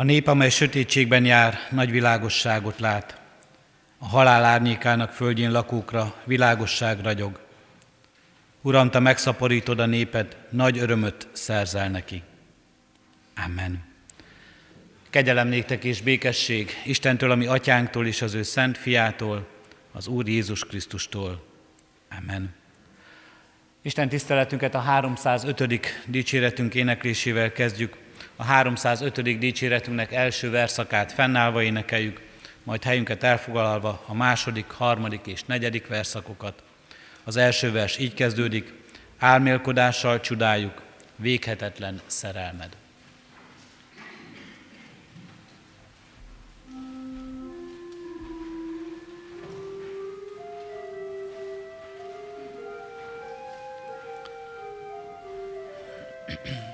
A nép, amely sötétségben jár, nagy világosságot lát. A halál árnyékának földjén lakókra világosság ragyog. Uram, Te megszaporítod a néped, nagy örömöt szerzel neki. Amen. Kegyelem néktek és békesség Istentől, ami atyánktól és az ő szent fiától, az Úr Jézus Krisztustól. Amen. Isten tiszteletünket a 305. dicséretünk éneklésével kezdjük a 305. dicséretünknek első verszakát fennállva énekeljük, majd helyünket elfoglalva a második, harmadik és negyedik verszakokat. Az első vers így kezdődik, álmélkodással csodáljuk, véghetetlen szerelmed. mm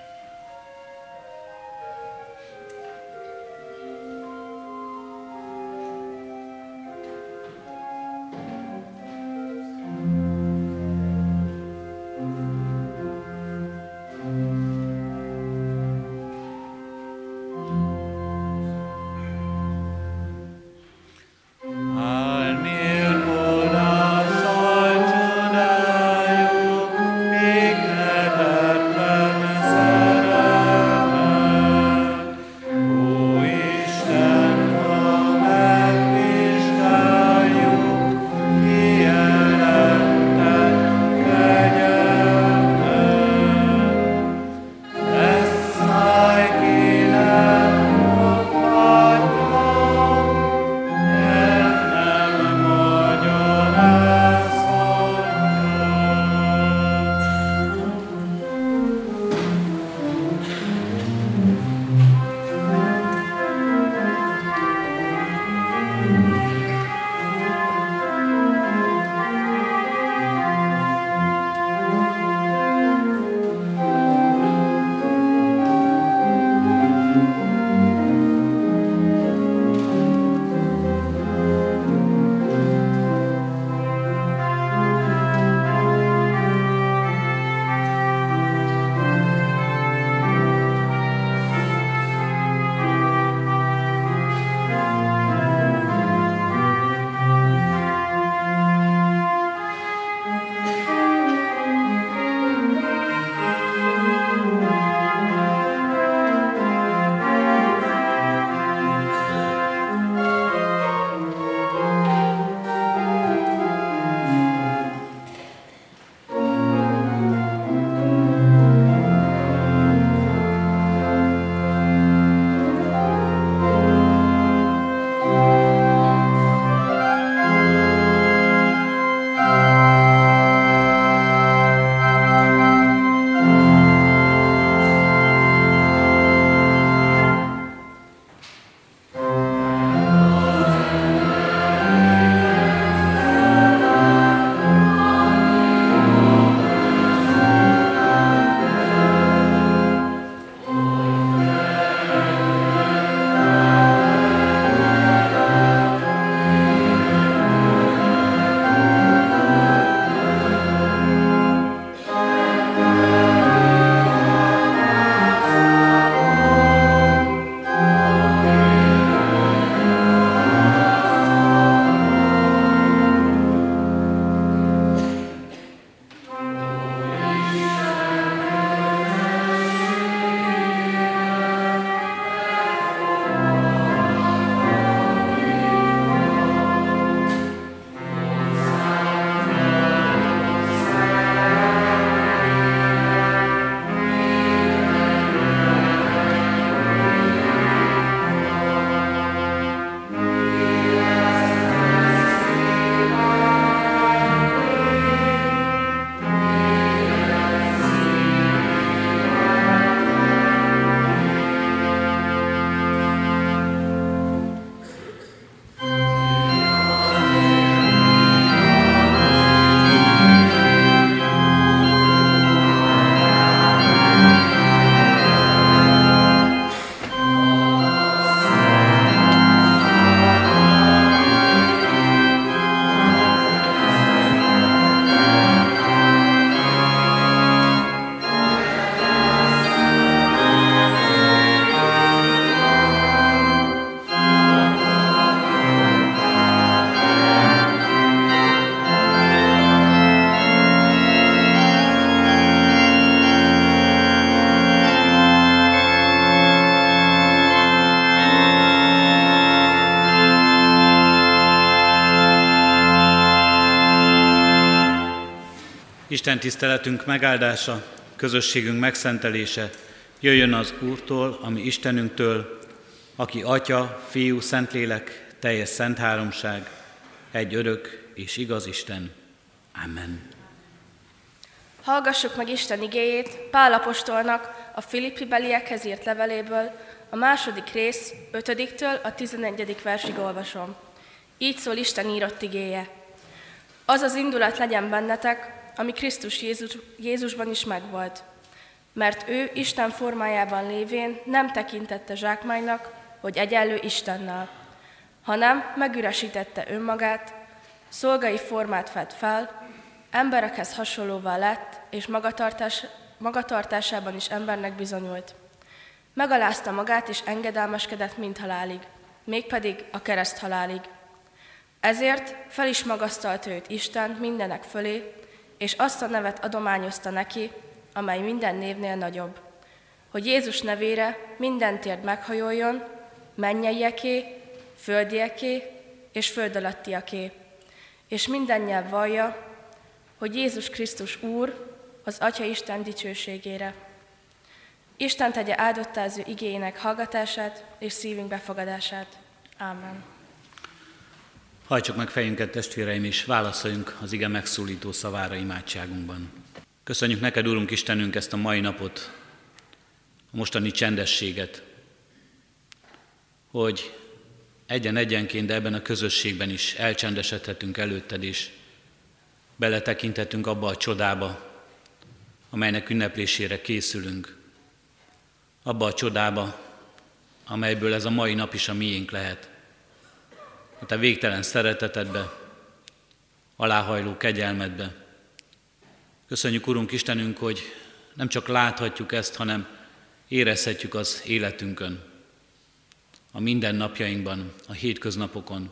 Isten tiszteletünk megáldása, közösségünk megszentelése jöjjön az Úrtól, ami Istenünktől, aki Atya, Fiú, Szentlélek, teljes szent háromság, egy örök és igaz Isten. Amen. Hallgassuk meg Isten igéjét Pál apostolnak a Filippi beliekhez írt leveléből, a második rész, 5-től a 11. versig olvasom. Így szól Isten írott igéje. Az az indulat legyen bennetek, ami Krisztus Jézus, Jézusban is megvolt. Mert ő Isten formájában lévén nem tekintette zsákmánynak, hogy egyenlő Istennel, hanem megüresítette önmagát, szolgai formát vett fel, emberekhez hasonlóvá lett, és magatartás, magatartásában is embernek bizonyult. Megalázta magát, és engedelmeskedett mint halálig, mégpedig a kereszt halálig. Ezért fel is magasztalt őt Isten mindenek fölé, és azt a nevet adományozta neki, amely minden névnél nagyobb, hogy Jézus nevére minden térd meghajoljon, mennyeieké, földieké és föld alattiaké, és minden nyelv vallja, hogy Jézus Krisztus Úr az Atya Isten dicsőségére. Isten tegye áldottázó igényének hallgatását és szívünk befogadását. Amen. Hajtsuk meg fejünket, testvéreim, és válaszoljunk az ige megszólító szavára imádságunkban. Köszönjük neked, Úrunk Istenünk, ezt a mai napot, a mostani csendességet, hogy egyen-egyenként, de ebben a közösségben is elcsendesedhetünk előtted, és beletekinthetünk abba a csodába, amelynek ünneplésére készülünk. Abba a csodába, amelyből ez a mai nap is a miénk lehet. A te végtelen szeretetedbe, aláhajló kegyelmedbe. Köszönjük, Urunk Istenünk, hogy nem csak láthatjuk ezt, hanem érezhetjük az életünkön, a mindennapjainkban, a hétköznapokon,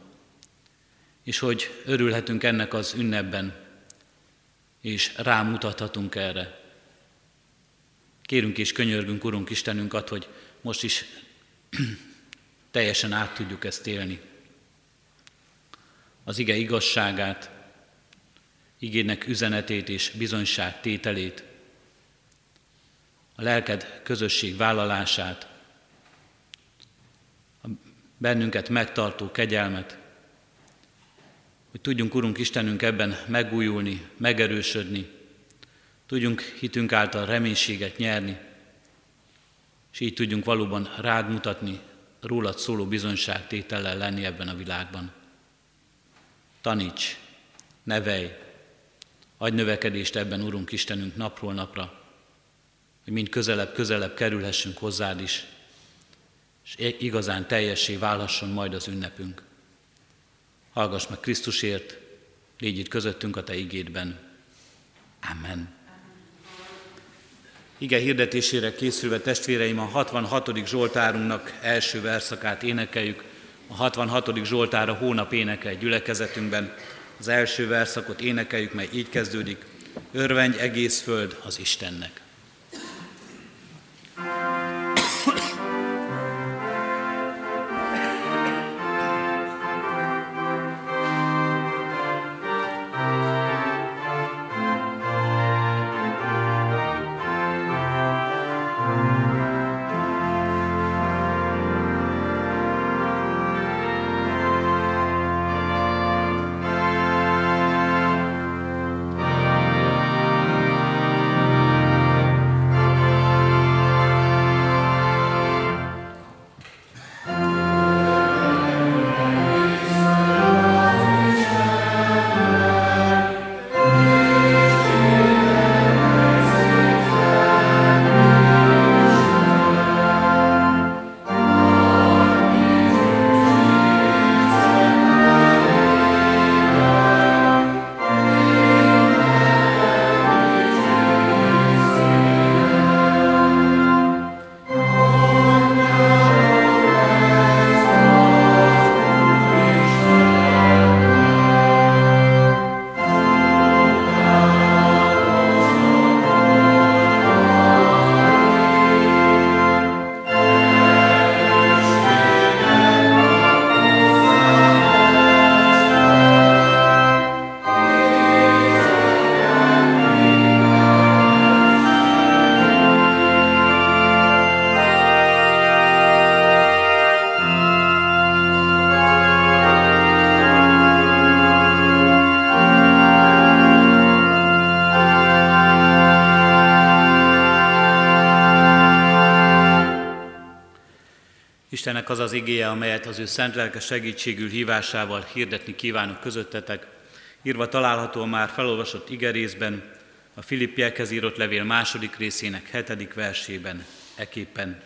és hogy örülhetünk ennek az ünnepben, és rámutathatunk erre. Kérünk és könyörgünk, Urunk Istenünket, hogy most is teljesen át tudjuk ezt élni. Az ige igazságát, igének üzenetét és bizonyság tételét, a lelked közösség vállalását, a bennünket megtartó kegyelmet, hogy tudjunk, Urunk Istenünk, ebben megújulni, megerősödni, tudjunk hitünk által reménységet nyerni, és így tudjunk valóban rád mutatni, rólad szóló bizonyságtétellel lenni ebben a világban. Taníts, nevelj, adj növekedést ebben, Urunk Istenünk, napról napra, hogy mind közelebb-közelebb kerülhessünk hozzád is, és igazán teljessé válhasson majd az ünnepünk. Hallgass meg Krisztusért, légy itt közöttünk a Te igédben. Amen. Ige hirdetésére készülve testvéreim a 66. Zsoltárunknak első verszakát énekeljük. A 66. Zsoltár a hónap énekel gyülekezetünkben. Az első verszakot énekeljük, mely így kezdődik. Örvendj egész föld az Istennek. Istennek az az igéje, amelyet az ő szent lelke segítségül hívásával hirdetni kívánok közöttetek. Írva található már felolvasott igerészben, a Filippiekhez írott levél második részének hetedik versében, eképpen.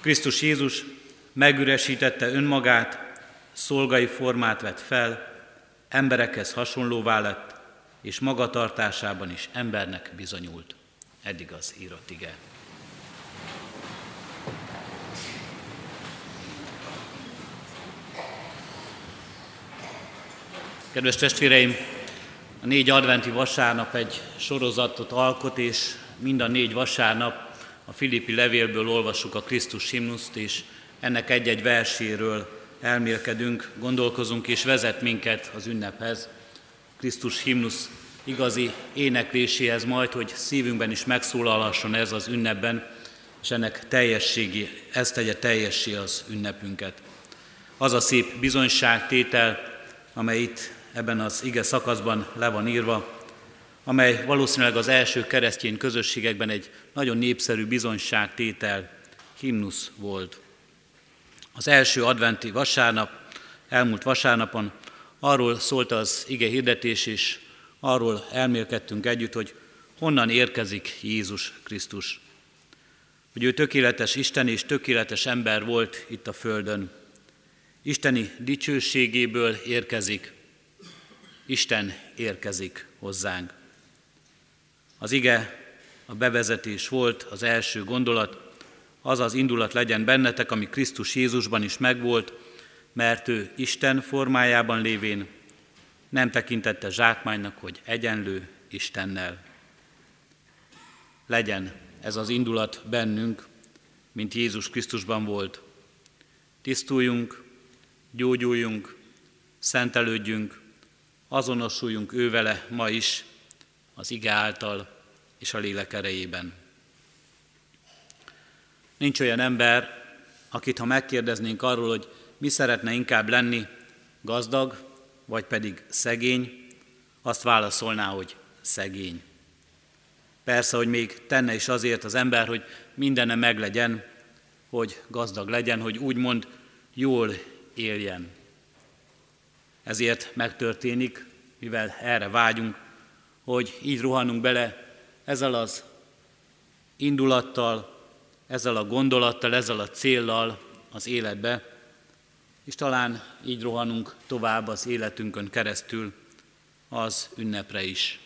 Krisztus Jézus megüresítette önmagát, szolgai formát vett fel, emberekhez hasonlóvá lett, és magatartásában is embernek bizonyult. Eddig az írott ige. Kedves testvéreim, a négy adventi vasárnap egy sorozatot alkot, és mind a négy vasárnap a Filippi levélből olvassuk a Krisztus himnuszt, és ennek egy-egy verséről elmélkedünk, gondolkozunk, és vezet minket az ünnephez. Krisztus himnusz igazi énekléséhez majd, hogy szívünkben is megszólalhasson ez az ünnepben, és ennek teljességi, ez tegye teljessé az ünnepünket. Az a szép bizonyságtétel, amely itt ebben az ige szakaszban le van írva, amely valószínűleg az első keresztény közösségekben egy nagyon népszerű bizonyságtétel, himnusz volt. Az első adventi vasárnap, elmúlt vasárnapon arról szólt az ige hirdetés, és arról elmélkedtünk együtt, hogy honnan érkezik Jézus Krisztus. Hogy ő tökéletes Isten és tökéletes ember volt itt a Földön. Isteni dicsőségéből érkezik. Isten érkezik hozzánk. Az ige, a bevezetés volt, az első gondolat, az az indulat legyen bennetek, ami Krisztus Jézusban is megvolt, mert ő Isten formájában lévén nem tekintette zsákmánynak, hogy egyenlő Istennel. Legyen ez az indulat bennünk, mint Jézus Krisztusban volt. Tisztuljunk, gyógyuljunk, szentelődjünk, azonosuljunk ővele ma is, az ige által és a lélek erejében. Nincs olyan ember, akit ha megkérdeznénk arról, hogy mi szeretne inkább lenni, gazdag vagy pedig szegény, azt válaszolná, hogy szegény. Persze, hogy még tenne is azért az ember, hogy mindenne meglegyen, hogy gazdag legyen, hogy úgymond jól éljen. Ezért megtörténik, mivel erre vágyunk, hogy így ruhanunk bele ezzel az indulattal, ezzel a gondolattal, ezzel a céllal az életbe, és talán így rohanunk tovább az életünkön keresztül az ünnepre is.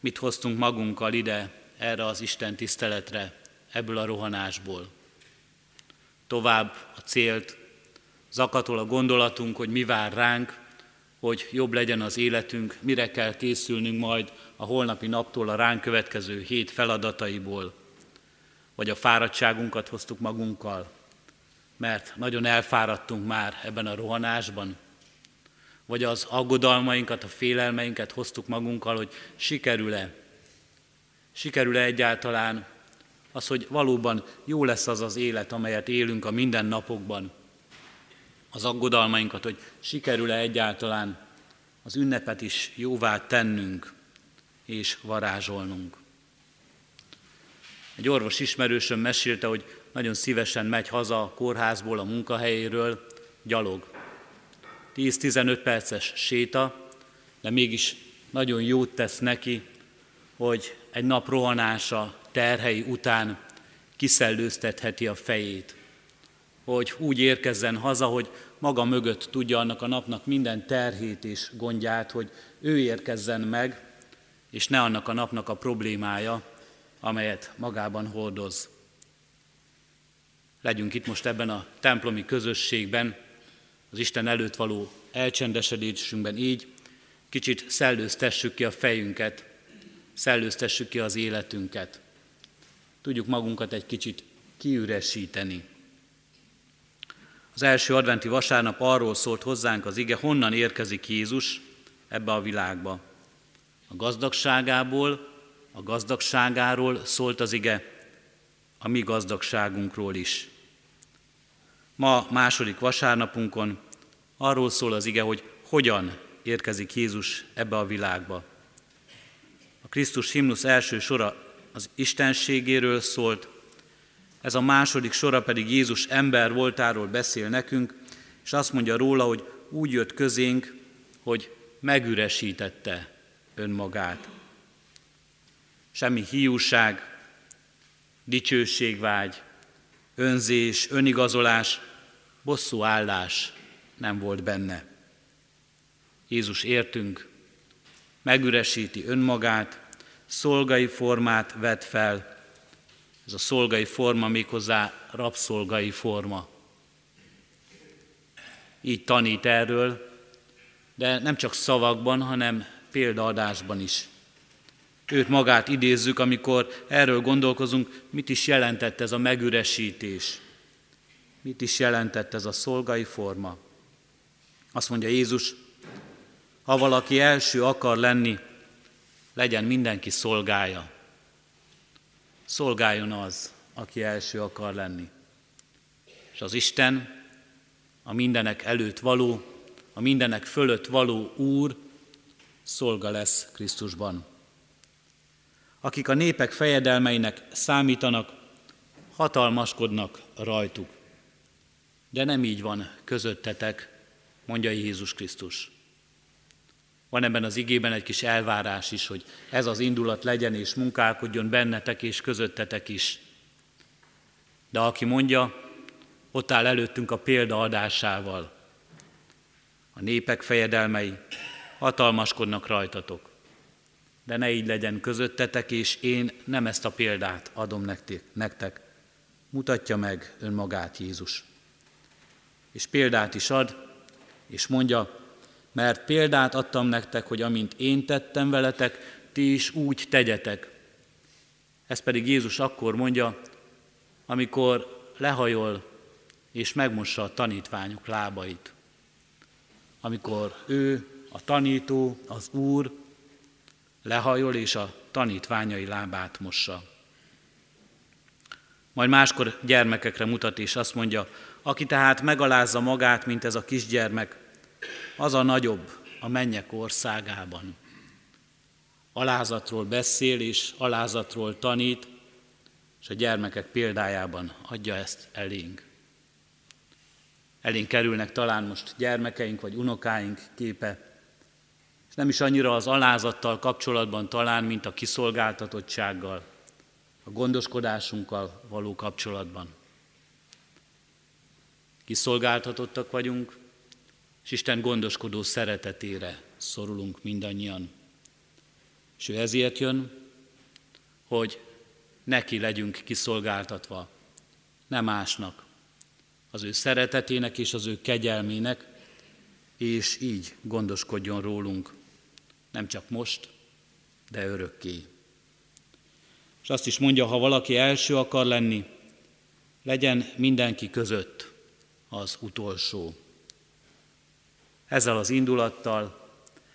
Mit hoztunk magunkkal ide, erre az Isten tiszteletre, ebből a rohanásból? Tovább a célt, zakatol a gondolatunk, hogy mi vár ránk, hogy jobb legyen az életünk, mire kell készülnünk majd a holnapi naptól a ránk következő hét feladataiból, vagy a fáradtságunkat hoztuk magunkkal, mert nagyon elfáradtunk már ebben a rohanásban, vagy az aggodalmainkat, a félelmeinket hoztuk magunkkal, hogy sikerül-e, sikerül-e egyáltalán az, hogy valóban jó lesz az az élet, amelyet élünk a mindennapokban, az aggodalmainkat, hogy sikerül-e egyáltalán az ünnepet is jóvá tennünk és varázsolnunk. Egy orvos ismerősöm mesélte, hogy nagyon szívesen megy haza a kórházból, a munkahelyéről, gyalog. 10-15 perces séta, de mégis nagyon jót tesz neki, hogy egy nap rohanása terhei után kiszellőztetheti a fejét. Hogy úgy érkezzen haza, hogy maga mögött tudja annak a napnak minden terhét és gondját, hogy ő érkezzen meg, és ne annak a napnak a problémája, amelyet magában hordoz. Legyünk itt most ebben a templomi közösségben, az Isten előtt való elcsendesedésünkben így, kicsit szellőztessük ki a fejünket, szellőztessük ki az életünket. Tudjuk magunkat egy kicsit kiüresíteni. Az első adventi vasárnap arról szólt hozzánk az ige, honnan érkezik Jézus ebbe a világba. A gazdagságából, a gazdagságáról szólt az ige, a mi gazdagságunkról is. Ma második vasárnapunkon arról szól az ige, hogy hogyan érkezik Jézus ebbe a világba. A Krisztus himnusz első sora az istenségéről szólt, Ez a második sora pedig Jézus ember voltáról beszél nekünk, és azt mondja róla, hogy úgy jött közénk, hogy megüresítette önmagát. Semmi hiúság, dicsőségvágy, önzés, önigazolás, bosszú állás nem volt benne. Jézus értünk, megüresíti önmagát, szolgai formát vet fel, ez a szolgai forma méghozzá rabszolgai forma. Így tanít erről, de nem csak szavakban, hanem példaadásban is. Őt magát idézzük, amikor erről gondolkozunk, mit is jelentett ez a megüresítés. Mit is jelentett ez a szolgai forma. Azt mondja Jézus, ha valaki első akar lenni, legyen mindenki szolgája. Szolgáljon az, aki első akar lenni. És az Isten, a mindenek előtt való, a mindenek fölött való Úr, szolga lesz Krisztusban. Akik a népek fejedelmeinek számítanak, hatalmaskodnak rajtuk. De nem így van közöttetek, mondja Jézus Krisztus. Van ebben az igében egy kis elvárás is, hogy ez az indulat legyen és munkálkodjon bennetek és közöttetek is. De aki mondja, ott áll előttünk a példaadásával. A népek fejedelmei hatalmaskodnak rajtatok. De ne így legyen közöttetek, és én nem ezt a példát adom nektek. Mutatja meg önmagát Jézus. És példát is ad, és mondja, mert példát adtam nektek, hogy amint én tettem veletek, ti is úgy tegyetek. Ez pedig Jézus akkor mondja, amikor lehajol és megmossa a tanítványok lábait. Amikor ő, a tanító, az Úr lehajol és a tanítványai lábát mossa. Majd máskor gyermekekre mutat és azt mondja, aki tehát megalázza magát, mint ez a kisgyermek, az a nagyobb a mennyek országában. Alázatról beszél és alázatról tanít, és a gyermekek példájában adja ezt elénk. Elénk kerülnek talán most gyermekeink vagy unokáink képe, és nem is annyira az alázattal kapcsolatban talán, mint a kiszolgáltatottsággal, a gondoskodásunkkal való kapcsolatban. Kiszolgáltatottak vagyunk, és Isten gondoskodó szeretetére szorulunk mindannyian. És ő ezért jön, hogy neki legyünk kiszolgáltatva, nem másnak, az ő szeretetének és az ő kegyelmének, és így gondoskodjon rólunk, nem csak most, de örökké. És azt is mondja, ha valaki első akar lenni, legyen mindenki között az utolsó. Ezzel az indulattal,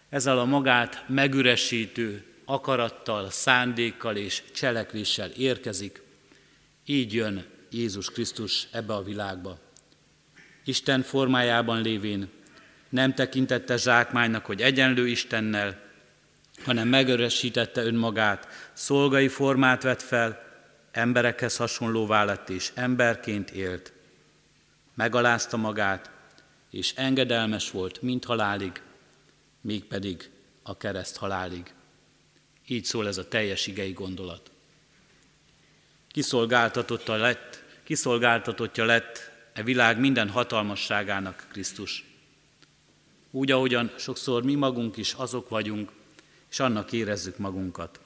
ezzel a magát megüresítő akarattal, szándékkal és cselekvéssel érkezik, így jön Jézus Krisztus ebbe a világba. Isten formájában lévén nem tekintette zsákmánynak, hogy egyenlő Istennel, hanem megöresítette önmagát, szolgai formát vett fel, emberekhez hasonlóvá lett és emberként élt. Megalázta magát, és engedelmes volt mind halálig, mégpedig a kereszt halálig. Így szól ez a teljes igei gondolat. Kiszolgáltatotta lett, kiszolgáltatottja lett e világ minden hatalmasságának Krisztus. Úgy, ahogyan sokszor mi magunk is azok vagyunk, és annak érezzük magunkat.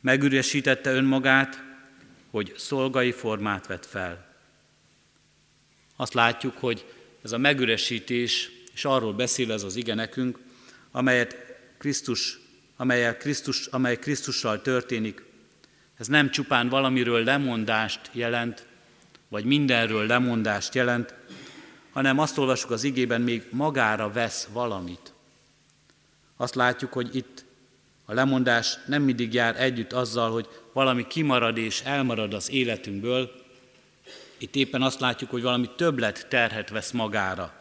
Megüresítette önmagát, hogy szolgai formát vett fel. Azt látjuk, hogy ez a megüresítés, és arról beszél ez az ige amelyet Krisztus, amelyel Krisztus, amely Krisztussal történik, ez nem csupán valamiről lemondást jelent, vagy mindenről lemondást jelent, hanem azt olvasjuk az igében, még magára vesz valamit. Azt látjuk, hogy itt a lemondás nem mindig jár együtt azzal, hogy valami kimarad és elmarad az életünkből, itt éppen azt látjuk, hogy valami többlet terhet vesz magára.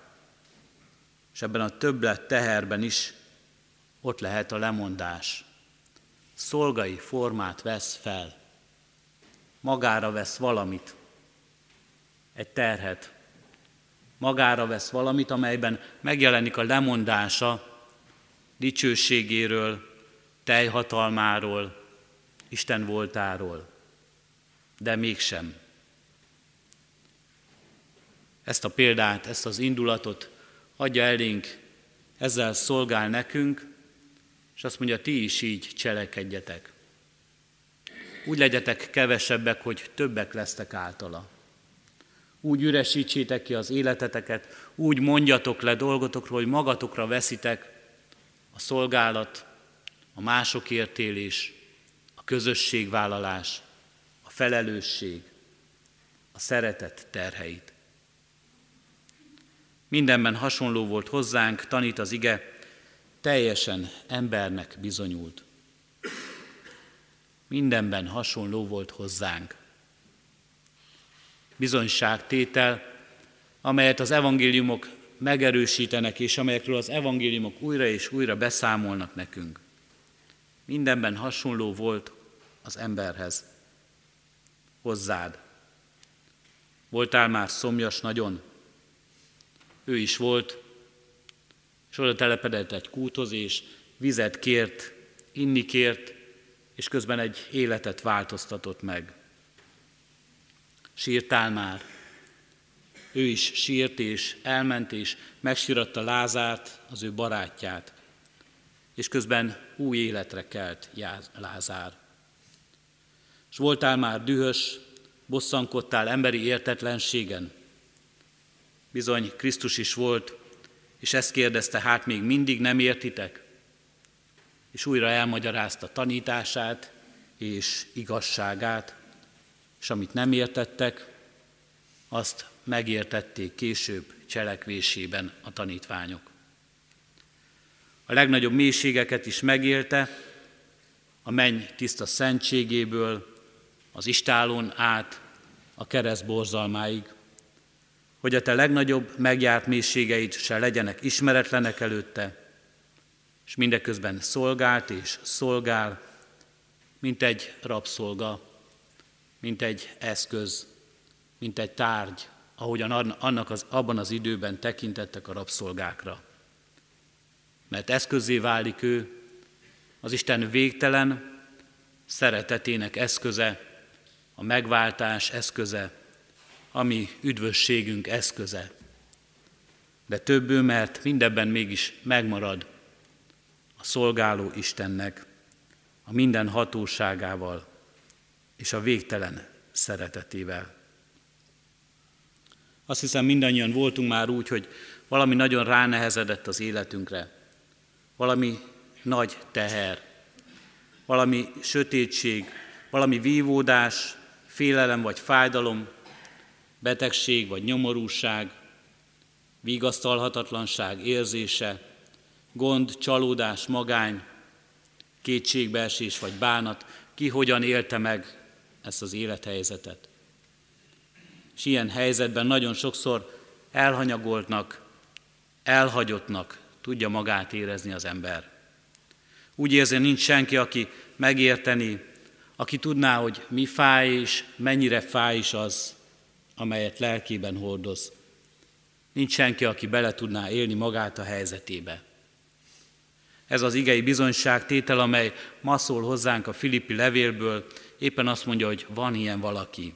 És ebben a többlet teherben is ott lehet a lemondás. Szolgai formát vesz fel. Magára vesz valamit, egy terhet, magára vesz valamit, amelyben megjelenik a lemondása dicsőségéről, teljhatalmáról, Isten voltáról, de mégsem. Ezt a példát, ezt az indulatot adja elénk, ezzel szolgál nekünk, és azt mondja, ti is így cselekedjetek. Úgy legyetek kevesebbek, hogy többek lesztek általa. Úgy üresítsétek ki az életeteket, úgy mondjatok le dolgotokról, hogy magatokra veszitek a szolgálat, a másokért élés, a közösségvállalás, a felelősség, a szeretet terheit. Mindenben hasonló volt hozzánk, tanít az ige, teljesen embernek bizonyult. Mindenben hasonló volt hozzánk. Bizonyságtétel, amelyet az evangéliumok megerősítenek, és amelyekről az evangéliumok újra és újra beszámolnak nekünk. Mindenben hasonló volt az emberhez, hozzád. Voltál már szomjas nagyon? Ő is volt, és oda telepedett egy kúthoz, és vizet kért, inni kért, és közben egy életet változtatott meg. Sírtál már? Ő is sírt és elment és megsíratta Lázárt, az ő barátját, és közben új életre kelt Lázár. És voltál már dühös, bosszankodtál emberi értetlenségen? Bizony Krisztus is volt, és ezt kérdezte, hát még mindig nem értitek? És újra elmagyarázta tanítását és igazságát, és amit nem értettek, azt megértették később cselekvésében a tanítványok. A legnagyobb mélységeket is megélte, a menny tiszta szentségéből, az istálón át, a kereszt borzalmáig, hogy a te legnagyobb megjárt mélységeid se legyenek ismeretlenek előtte, és mindeközben szolgált és szolgál, mint egy rabszolga, mint egy eszköz, mint egy tárgy, ahogyan annak az, abban az időben tekintettek a rabszolgákra. Mert eszközé válik ő, az Isten végtelen szeretetének eszköze, a megváltás eszköze, ami üdvösségünk eszköze. De többő, mert mindebben mégis megmarad a szolgáló Istennek, a minden hatóságával és a végtelen szeretetével. Azt hiszem mindannyian voltunk már úgy, hogy valami nagyon ránehezedett az életünkre, valami nagy teher, valami sötétség, valami vívódás, félelem vagy fájdalom, betegség vagy nyomorúság, vigasztalhatatlanság érzése, gond, csalódás, magány, kétségbeesés vagy bánat, ki hogyan élte meg ezt az élethelyzetet. És ilyen helyzetben nagyon sokszor elhanyagoltnak, elhagyottnak tudja magát érezni az ember. Úgy érzi, nincs senki, aki megérteni, aki tudná, hogy mi fáj és mennyire fáj is az, amelyet lelkében hordoz. Nincs senki, aki bele tudná élni magát a helyzetébe. Ez az igei bizonyság tétel, amely ma szól hozzánk a Filippi levélből, éppen azt mondja, hogy van ilyen valaki,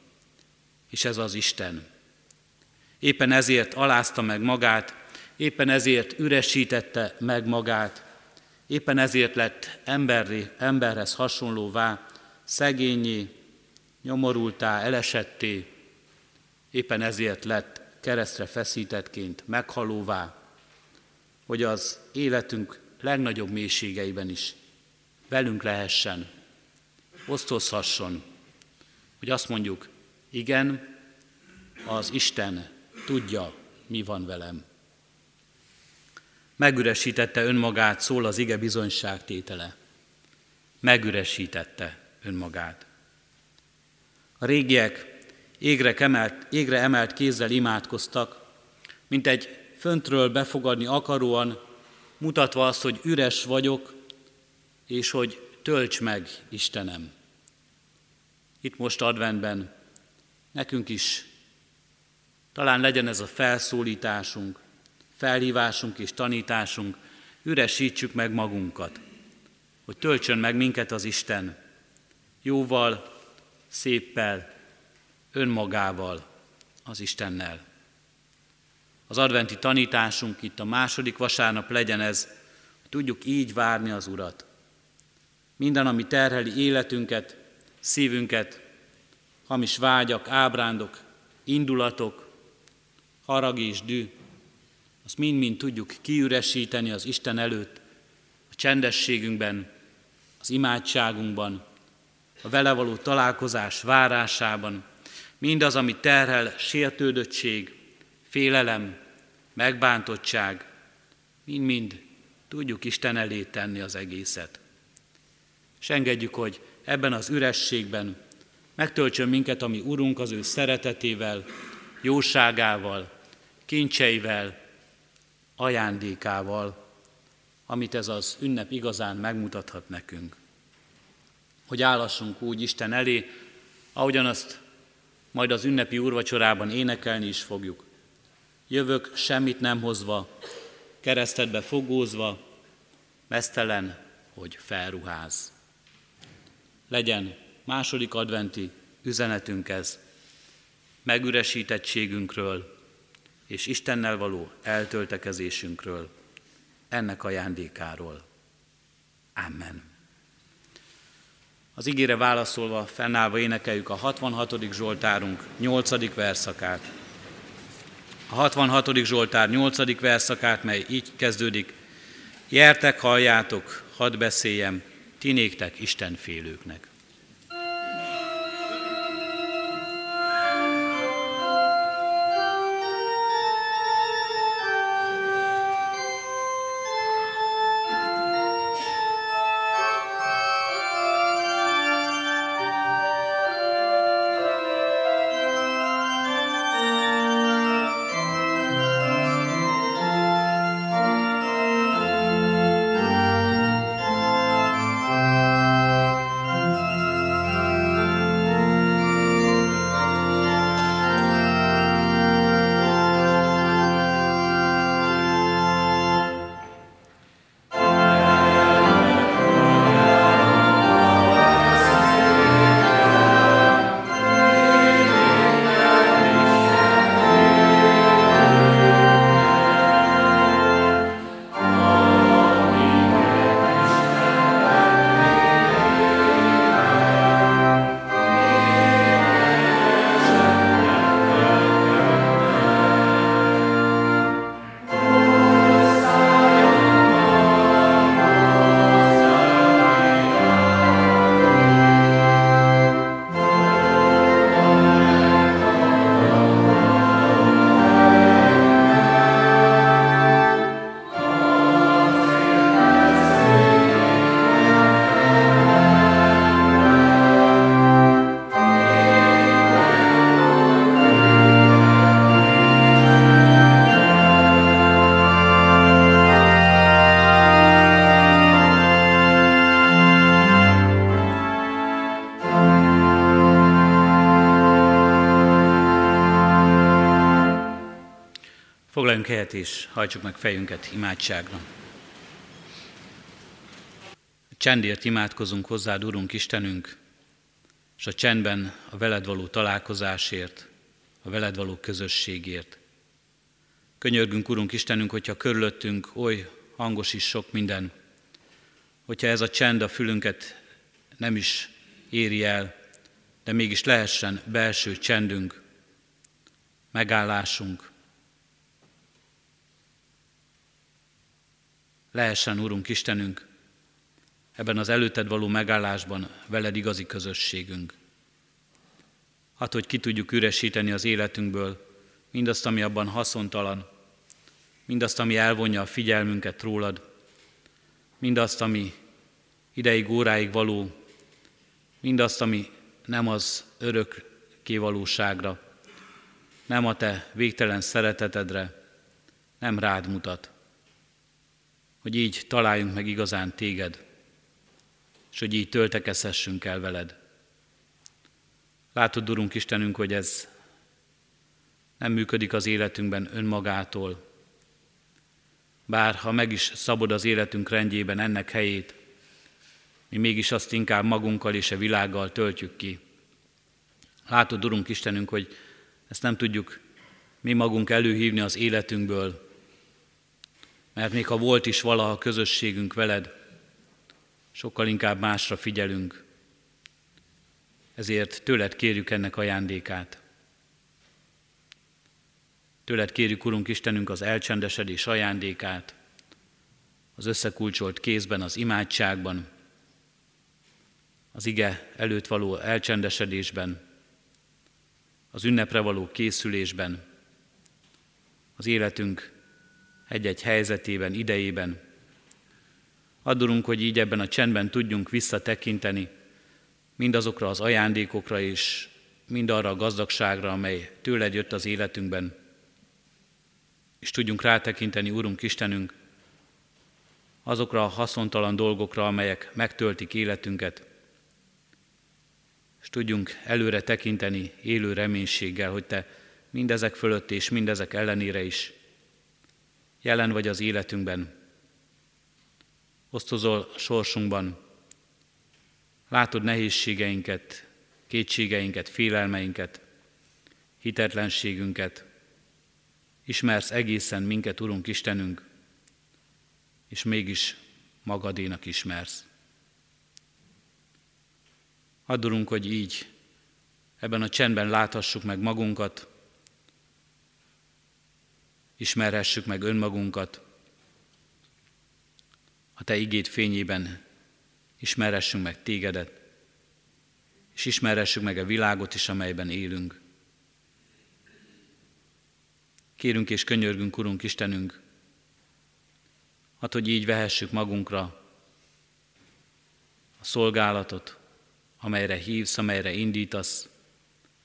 és ez az Isten. Éppen ezért alázta meg magát, éppen ezért üresítette meg magát, éppen ezért lett emberri, emberhez hasonlóvá, szegényé, nyomorultá, elesetté, éppen ezért lett keresztre feszítettként meghalóvá, hogy az életünk legnagyobb mélységeiben is velünk lehessen, osztozhasson, hogy azt mondjuk, igen, az Isten tudja, mi van velem. Megüresítette önmagát, szól az ige bizonyságtétele. Megüresítette önmagát. A régiek égre emelt, égre emelt kézzel imádkoztak, mint egy föntről befogadni akaróan, mutatva azt, hogy üres vagyok, és hogy tölts meg, Istenem. Itt most adventben nekünk is Talán legyen ez a felszólításunk, felhívásunk és tanításunk, üresítsük meg magunkat, hogy töltsön meg minket az Isten jóval, széppel, önmagával, az Istennel. Az adventi tanításunk itt a második vasárnap legyen ez, hogy tudjuk így várni az Urat. Minden, ami terheli életünket, szívünket, hamis vágyak, ábrándok, indulatok, harag és dű, azt mind-mind tudjuk kiüresíteni az Isten előtt, a csendességünkben, az imádságunkban, a vele való találkozás várásában, mindaz, ami terhel sértődöttség, félelem, megbántottság, mind-mind tudjuk Isten elé tenni az egészet. És engedjük, hogy ebben az ürességben megtöltsön minket, ami Urunk az ő szeretetével, jóságával, kincseivel, ajándékával, amit ez az ünnep igazán megmutathat nekünk. Hogy állassunk úgy Isten elé, ahogyan azt majd az ünnepi úrvacsorában énekelni is fogjuk. Jövök semmit nem hozva, keresztedbe fogózva, mesztelen, hogy felruház. Legyen második adventi üzenetünk ez, megüresítettségünkről és Istennel való eltöltekezésünkről, ennek ajándékáról. Amen. Az ígére válaszolva, fennállva énekeljük a 66. Zsoltárunk 8. verszakát. A 66. Zsoltár 8. verszakát, mely így kezdődik. Jertek, halljátok, hadd beszéljem, ti néktek Isten félőknek. Helyet és hajtsuk meg fejünket imádságra. Csendért imádkozunk hozzád, Urunk Istenünk, és a csendben a veled való találkozásért, a veled való közösségért. Könyörgünk, Urunk Istenünk, hogyha körülöttünk oly hangos is sok minden, hogyha ez a csend a fülünket nem is éri el, de mégis lehessen belső csendünk, megállásunk, lehessen, Urunk Istenünk, ebben az előtted való megállásban veled igazi közösségünk. Hát, hogy ki tudjuk üresíteni az életünkből mindazt, ami abban haszontalan, mindazt, ami elvonja a figyelmünket rólad, mindazt, ami ideig, óráig való, mindazt, ami nem az örök kévalóságra, nem a te végtelen szeretetedre, nem rád mutat hogy így találjunk meg igazán téged, és hogy így töltekezhessünk el veled. Látod, Urunk Istenünk, hogy ez nem működik az életünkben önmagától. Bár ha meg is szabod az életünk rendjében ennek helyét, mi mégis azt inkább magunkkal és a világgal töltjük ki. Látod, Urunk Istenünk, hogy ezt nem tudjuk mi magunk előhívni az életünkből, mert még ha volt is valaha közösségünk veled, sokkal inkább másra figyelünk. Ezért tőled kérjük ennek ajándékát. Tőled kérjük, Urunk Istenünk, az elcsendesedés ajándékát, az összekulcsolt kézben, az imádságban, az ige előtt való elcsendesedésben, az ünnepre való készülésben, az életünk egy-egy helyzetében, idejében. Addurunk, hogy így ebben a csendben tudjunk visszatekinteni mindazokra az ajándékokra és mind arra a gazdagságra, amely tőled jött az életünkben. És tudjunk rátekinteni, Urunk Istenünk, azokra a haszontalan dolgokra, amelyek megtöltik életünket, és tudjunk előre tekinteni élő reménységgel, hogy Te mindezek fölött és mindezek ellenére is jelen vagy az életünkben, osztozol sorsunkban, látod nehézségeinket, kétségeinket, félelmeinket, hitetlenségünket, ismersz egészen minket, Urunk Istenünk, és mégis magadénak ismersz. Addulunk, hogy így ebben a csendben láthassuk meg magunkat, ismerhessük meg önmagunkat, a Te igét fényében ismerhessünk meg Tégedet, és ismerhessük meg a világot is, amelyben élünk. Kérünk és könyörgünk, Urunk Istenünk, hát, hogy így vehessük magunkra a szolgálatot, amelyre hívsz, amelyre indítasz,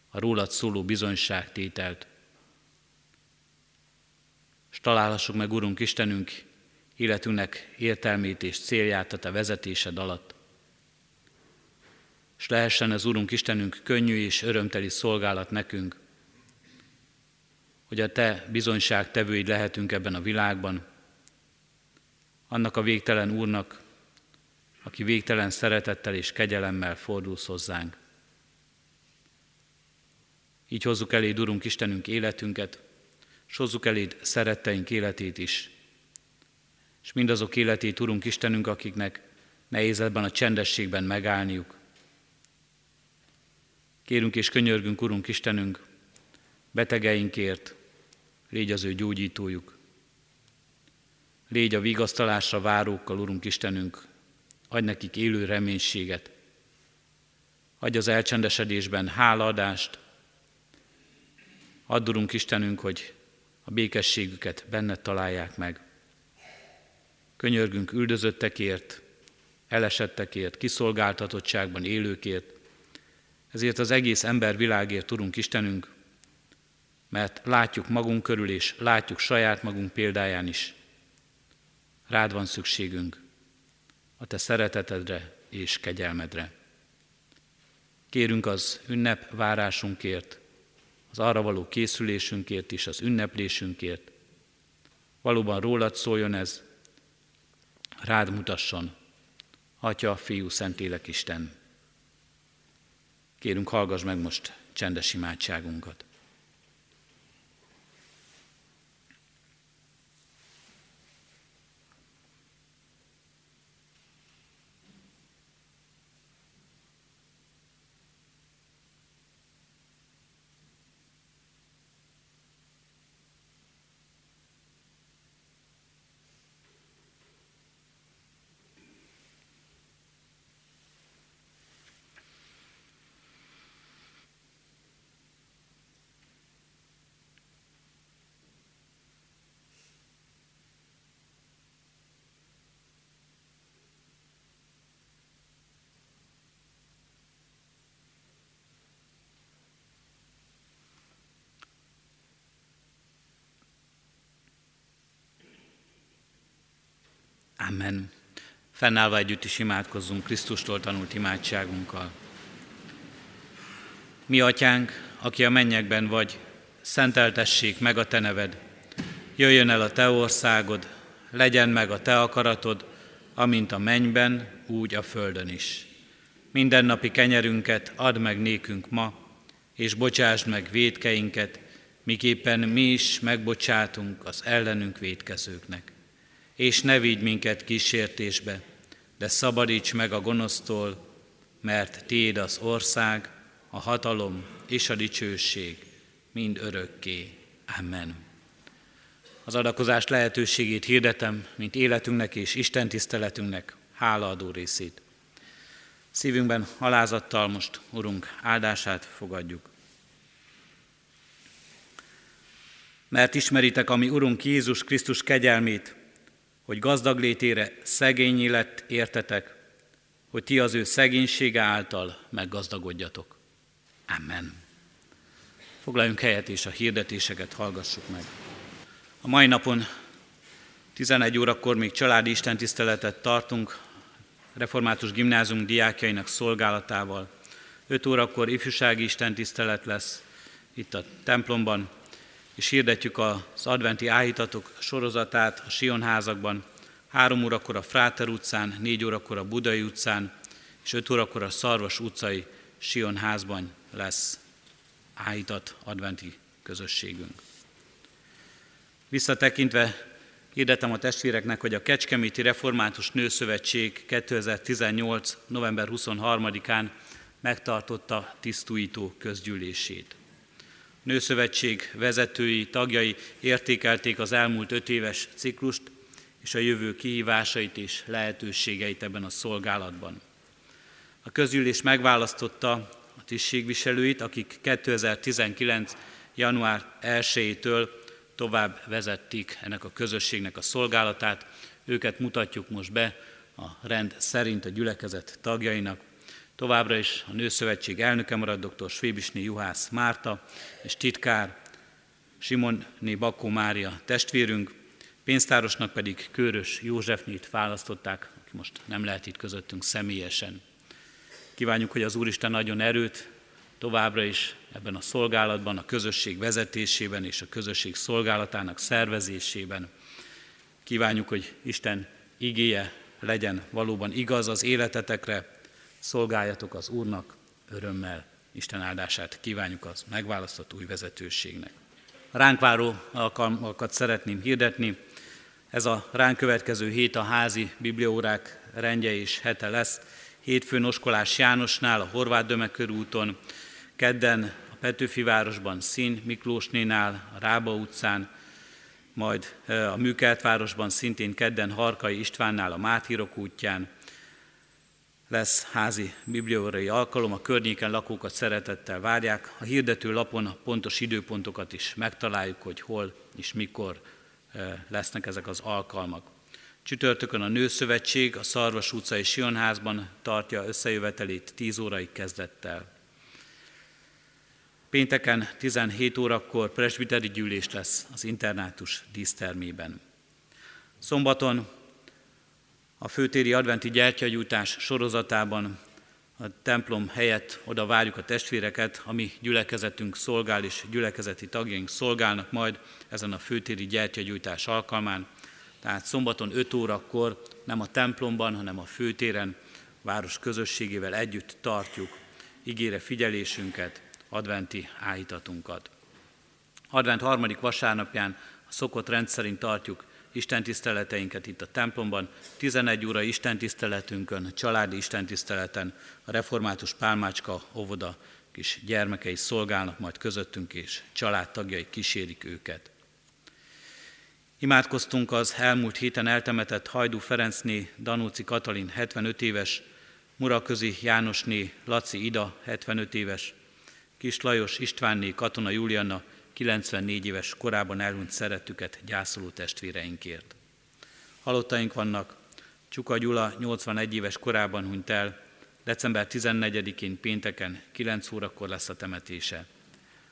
a rólad szóló bizonyságtételt. És találhassuk meg, Urunk Istenünk, életünknek értelmét és célját a Te vezetésed alatt. És lehessen ez, Urunk Istenünk, könnyű és örömteli szolgálat nekünk, hogy a Te bizonyságtevőid lehetünk ebben a világban, annak a végtelen Úrnak, aki végtelen szeretettel és kegyelemmel fordulsz hozzánk. Így hozzuk eléd, Urunk Istenünk, életünket, és hozzuk eléd szeretteink életét is. És mindazok életét, Urunk Istenünk, akiknek nehéz ebben a csendességben megállniuk. Kérünk és könyörgünk, Urunk Istenünk, betegeinkért, légy az ő gyógyítójuk. Légy a vigasztalásra várókkal, Urunk Istenünk, adj nekik élő reménységet. Adj az elcsendesedésben hálaadást. Add, Urunk Istenünk, hogy a békességüket benned találják meg. Könyörgünk üldözöttekért, elesettekért, kiszolgáltatottságban élőkért, ezért az egész ember világért, Urunk Istenünk, mert látjuk magunk körül, és látjuk saját magunk példáján is. Rád van szükségünk a Te szeretetedre és kegyelmedre. Kérünk az ünnep várásunkért, az arra való készülésünkért és az ünneplésünkért. Valóban rólad szóljon ez, rád mutasson, Atya, Fiú, Szentlélek Isten. Kérünk, hallgass meg most csendes imádságunkat. Amen. Fennállva együtt is imádkozzunk Krisztustól tanult imádságunkkal. Mi, Atyánk, aki a mennyekben vagy, szenteltessék meg a Te neved. Jöjjön el a Te országod, legyen meg a Te akaratod, amint a mennyben, úgy a földön is. Mindennapi kenyerünket add meg nékünk ma, és bocsásd meg védkeinket, miképpen mi is megbocsátunk az ellenünk védkezőknek. És ne vigy minket kísértésbe, de szabadíts meg a gonosztól, mert Téd az ország, a hatalom és a dicsőség mind örökké. Amen. Az adakozás lehetőségét hirdetem, mint életünknek és Isten tiszteletünknek hálaadó részét. Szívünkben alázattal most, Urunk, áldását fogadjuk. Mert ismeritek a mi Urunk Jézus Krisztus kegyelmét, hogy gazdag létére szegényi lett értetek, hogy ti az ő szegénysége által meggazdagodjatok. Amen. Foglaljunk helyet és a hirdetéseket hallgassuk meg. A mai napon 11 órakor még családi istentiszteletet tartunk, református gimnázium diákjainak szolgálatával. 5 órakor ifjúsági istentisztelet lesz itt a templomban, és hirdetjük az adventi áhítatok sorozatát a Sionházakban. 3 órakor a Fráter utcán, 4 órakor a Budai utcán, és 5 órakor a Szarvas utcai Sionházban lesz áhítat adventi közösségünk. Visszatekintve hirdetem a testvéreknek, hogy a Kecskeméti Református Nőszövetség 2018. november 23-án megtartotta tisztújító közgyűlését. Nőszövetség vezetői, tagjai értékelték az elmúlt öt éves ciklust és a jövő kihívásait és lehetőségeit ebben a szolgálatban. A közgyűlés megválasztotta a tisztségviselőit, akik 2019. január 1-től tovább vezették ennek a közösségnek a szolgálatát. Őket mutatjuk most be a rend szerint a gyülekezet tagjainak. Továbbra is a Nőszövetség elnöke marad dr. Svébisné Juhász Márta, és titkár Simonné Bakó Mária testvérünk, pénztárosnak pedig Körös Józsefnyit választották, aki most nem lehet itt közöttünk személyesen. Kívánjuk, hogy az Úristen nagyon erőt továbbra is ebben a szolgálatban, a közösség vezetésében és a közösség szolgálatának szervezésében. Kívánjuk, hogy Isten igéje legyen valóban igaz az életetekre, szolgáljatok az Úrnak örömmel. Isten áldását kívánjuk az megválasztott új vezetőségnek. A ránk váró alkalmakat szeretném hirdetni. Ez a ránk következő hét a házi bibliórák rendje és hete lesz. Hétfőn Oskolás Jánosnál, a Horváth Dömekörúton, kedden a Petőfi városban Szín Miklósnénál, a Rába utcán, majd a Műkeltvárosban szintén kedden Harkai Istvánnál a Máthírok útján, lesz házi bibliórai alkalom, a környéken lakókat szeretettel várják. A hirdető lapon a pontos időpontokat is megtaláljuk, hogy hol és mikor lesznek ezek az alkalmak. Csütörtökön a Nőszövetség a Szarvas utcai Sionházban tartja összejövetelét 10 órai kezdettel. Pénteken 17 órakor presbiteri gyűlés lesz az internátus dísztermében. Szombaton a főtéri adventi gyertyagyújtás sorozatában a templom helyett oda várjuk a testvéreket, ami gyülekezetünk szolgál, és gyülekezeti tagjaink szolgálnak majd ezen a főtéri gyertyagyújtás alkalmán. Tehát szombaton 5 órakor nem a templomban, hanem a főtéren város közösségével együtt tartjuk ígére figyelésünket, adventi áhítatunkat. Advent harmadik vasárnapján a szokott rendszerint tartjuk Isten tiszteleteinket itt a templomban, 11 óra Isten tiszteletünkön, családi Isten tiszteleten, a református pálmácska óvoda kis gyermekei szolgálnak majd közöttünk, és családtagjai kísérik őket. Imádkoztunk az elmúlt héten eltemetett Hajdú Ferencné Danóci Katalin 75 éves, Muraközi Jánosné Laci Ida 75 éves, Kis Lajos Istvánné Katona Julianna 94 éves korában elhunyt szeretüket gyászoló testvéreinkért. Halottaink vannak, Csuka Gyula 81 éves korában hunyt el, december 14-én pénteken 9 órakor lesz a temetése.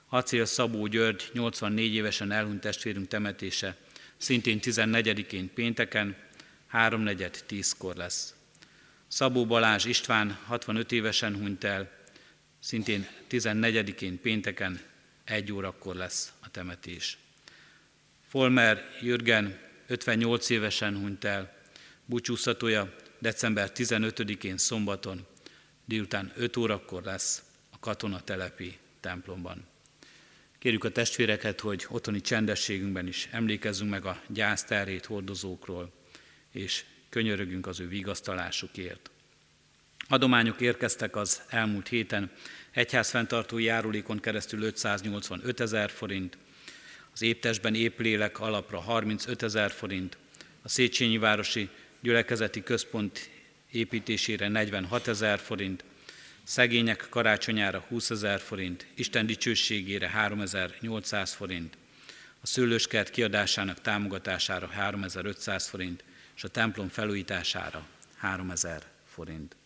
Acél Szabó György 84 évesen elhunyt testvérünk temetése, szintén 14-én pénteken 3.4.10-kor lesz. Szabó Balázs István 65 évesen hunyt el, szintén 14-én pénteken egy órakor lesz a temetés. Folmer Jürgen 58 évesen hunyt el, búcsúztatója december 15-én szombaton, délután 5 órakor lesz a katonatelepi templomban. Kérjük a testvéreket, hogy otthoni csendességünkben is emlékezzünk meg a gyászterét hordozókról, és könyörögünk az ő vigasztalásukért. Adományok érkeztek az elmúlt héten, egyházfenntartó járulékon keresztül 585 ezer forint, az éptestben éplélek alapra 35 ezer forint, a Széchenyi Városi Gyülekezeti Központ építésére 46 ezer forint, szegények karácsonyára 20 ezer forint, Isten dicsőségére 3800 forint, a szőlőskert kiadásának támogatására 3500 forint, és a templom felújítására 3000 forint.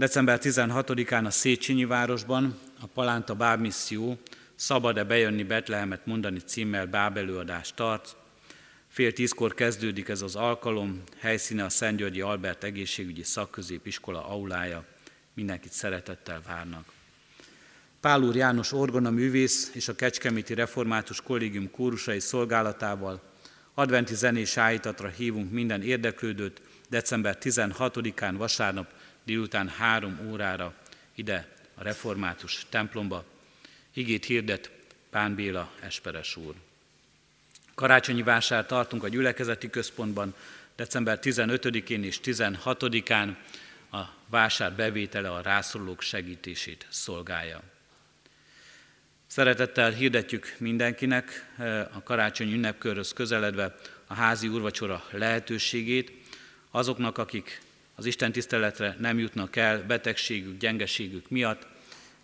December 16-án a Széchenyi városban a Palánta Bábmisszió Szabad-e bejönni Betlehemet mondani címmel bábelőadást tart. Fél tízkor kezdődik ez az alkalom, helyszíne a Szentgyörgyi Albert Egészségügyi Szakközépiskola aulája. Mindenkit szeretettel várnak. Pál úr János orgona művész és a Kecskeméti Református Kollégium kórusai szolgálatával adventi zenés állítatra hívunk minden érdeklődőt december 16-án vasárnap délután három órára ide a református templomba. Igét hirdet Pán Béla Esperes úr. Karácsonyi vásár tartunk a gyülekezeti központban december 15-én és 16-án a vásár bevétele a rászorulók segítését szolgálja. Szeretettel hirdetjük mindenkinek eh, a karácsonyi ünnepkörhöz közeledve a házi úrvacsora lehetőségét azoknak, akik az Isten tiszteletre nem jutnak el betegségük, gyengeségük miatt,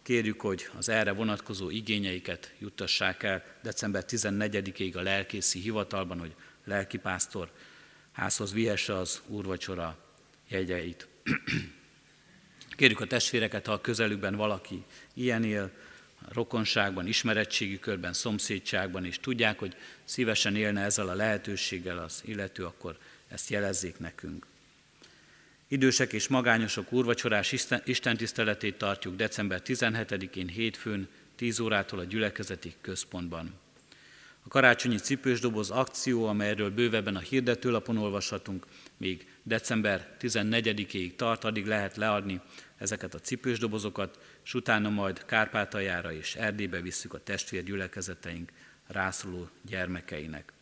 kérjük, hogy az erre vonatkozó igényeiket juttassák el december 14-ig a lelkészi hivatalban, hogy lelkipásztor házhoz vihesse az úrvacsora jegyeit. Kérjük a testvéreket, ha a közelükben valaki ilyen él, rokonságban, ismeretségi körben, szomszédságban, és tudják, hogy szívesen élne ezzel a lehetőséggel az illető, akkor ezt jelezzék nekünk. Idősek és magányosok úrvacsorás Isten tiszteletét tartjuk december 17-én hétfőn 10 órától a gyülekezeti központban. A karácsonyi cipősdoboz akció, amelyről bővebben a hirdetőlapon olvashatunk, még december 14-ig tart, addig lehet leadni ezeket a cipősdobozokat, és utána majd Kárpátaljára és Erdélybe visszük a testvér gyülekezeteink rászoruló gyermekeinek.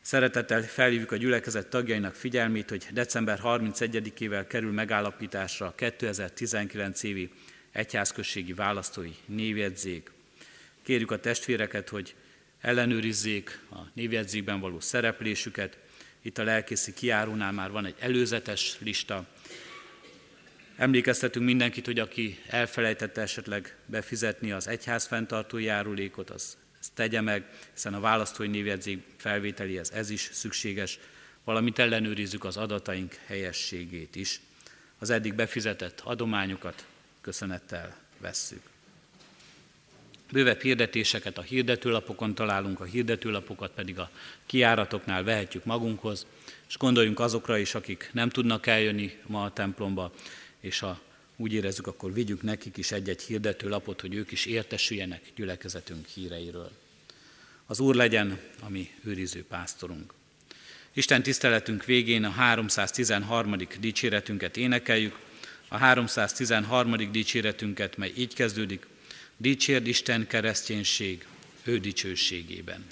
Szeretettel felhívjuk a gyülekezet tagjainak figyelmét, hogy december 31-ével kerül megállapításra a 2019 évi egyházközségi választói névjegyzék. Kérjük a testvéreket, hogy ellenőrizzék a névjegyzékben való szereplésüket. Itt a lelkészi kiárónál már van egy előzetes lista. Emlékeztetünk mindenkit, hogy aki elfelejtette esetleg befizetni az egyház fenntartó járulékot, az ezt tegye meg, hiszen a választói névjegyzék felvételéhez ez is szükséges, valamint ellenőrizzük az adataink helyességét is. Az eddig befizetett adományokat köszönettel vesszük. Bővebb hirdetéseket a hirdetőlapokon találunk, a hirdetőlapokat pedig a kiáratoknál vehetjük magunkhoz, és gondoljunk azokra is, akik nem tudnak eljönni ma a templomba, és ha úgy érezzük, akkor vigyük nekik is egy-egy hirdető lapot, hogy ők is értesüljenek gyülekezetünk híreiről. Az Úr legyen a mi őriző pásztorunk. Isten tiszteletünk végén a 313. dicséretünket énekeljük, a 313. dicséretünket, mely így kezdődik, Dicsérd Isten kereszténység ő dicsőségében.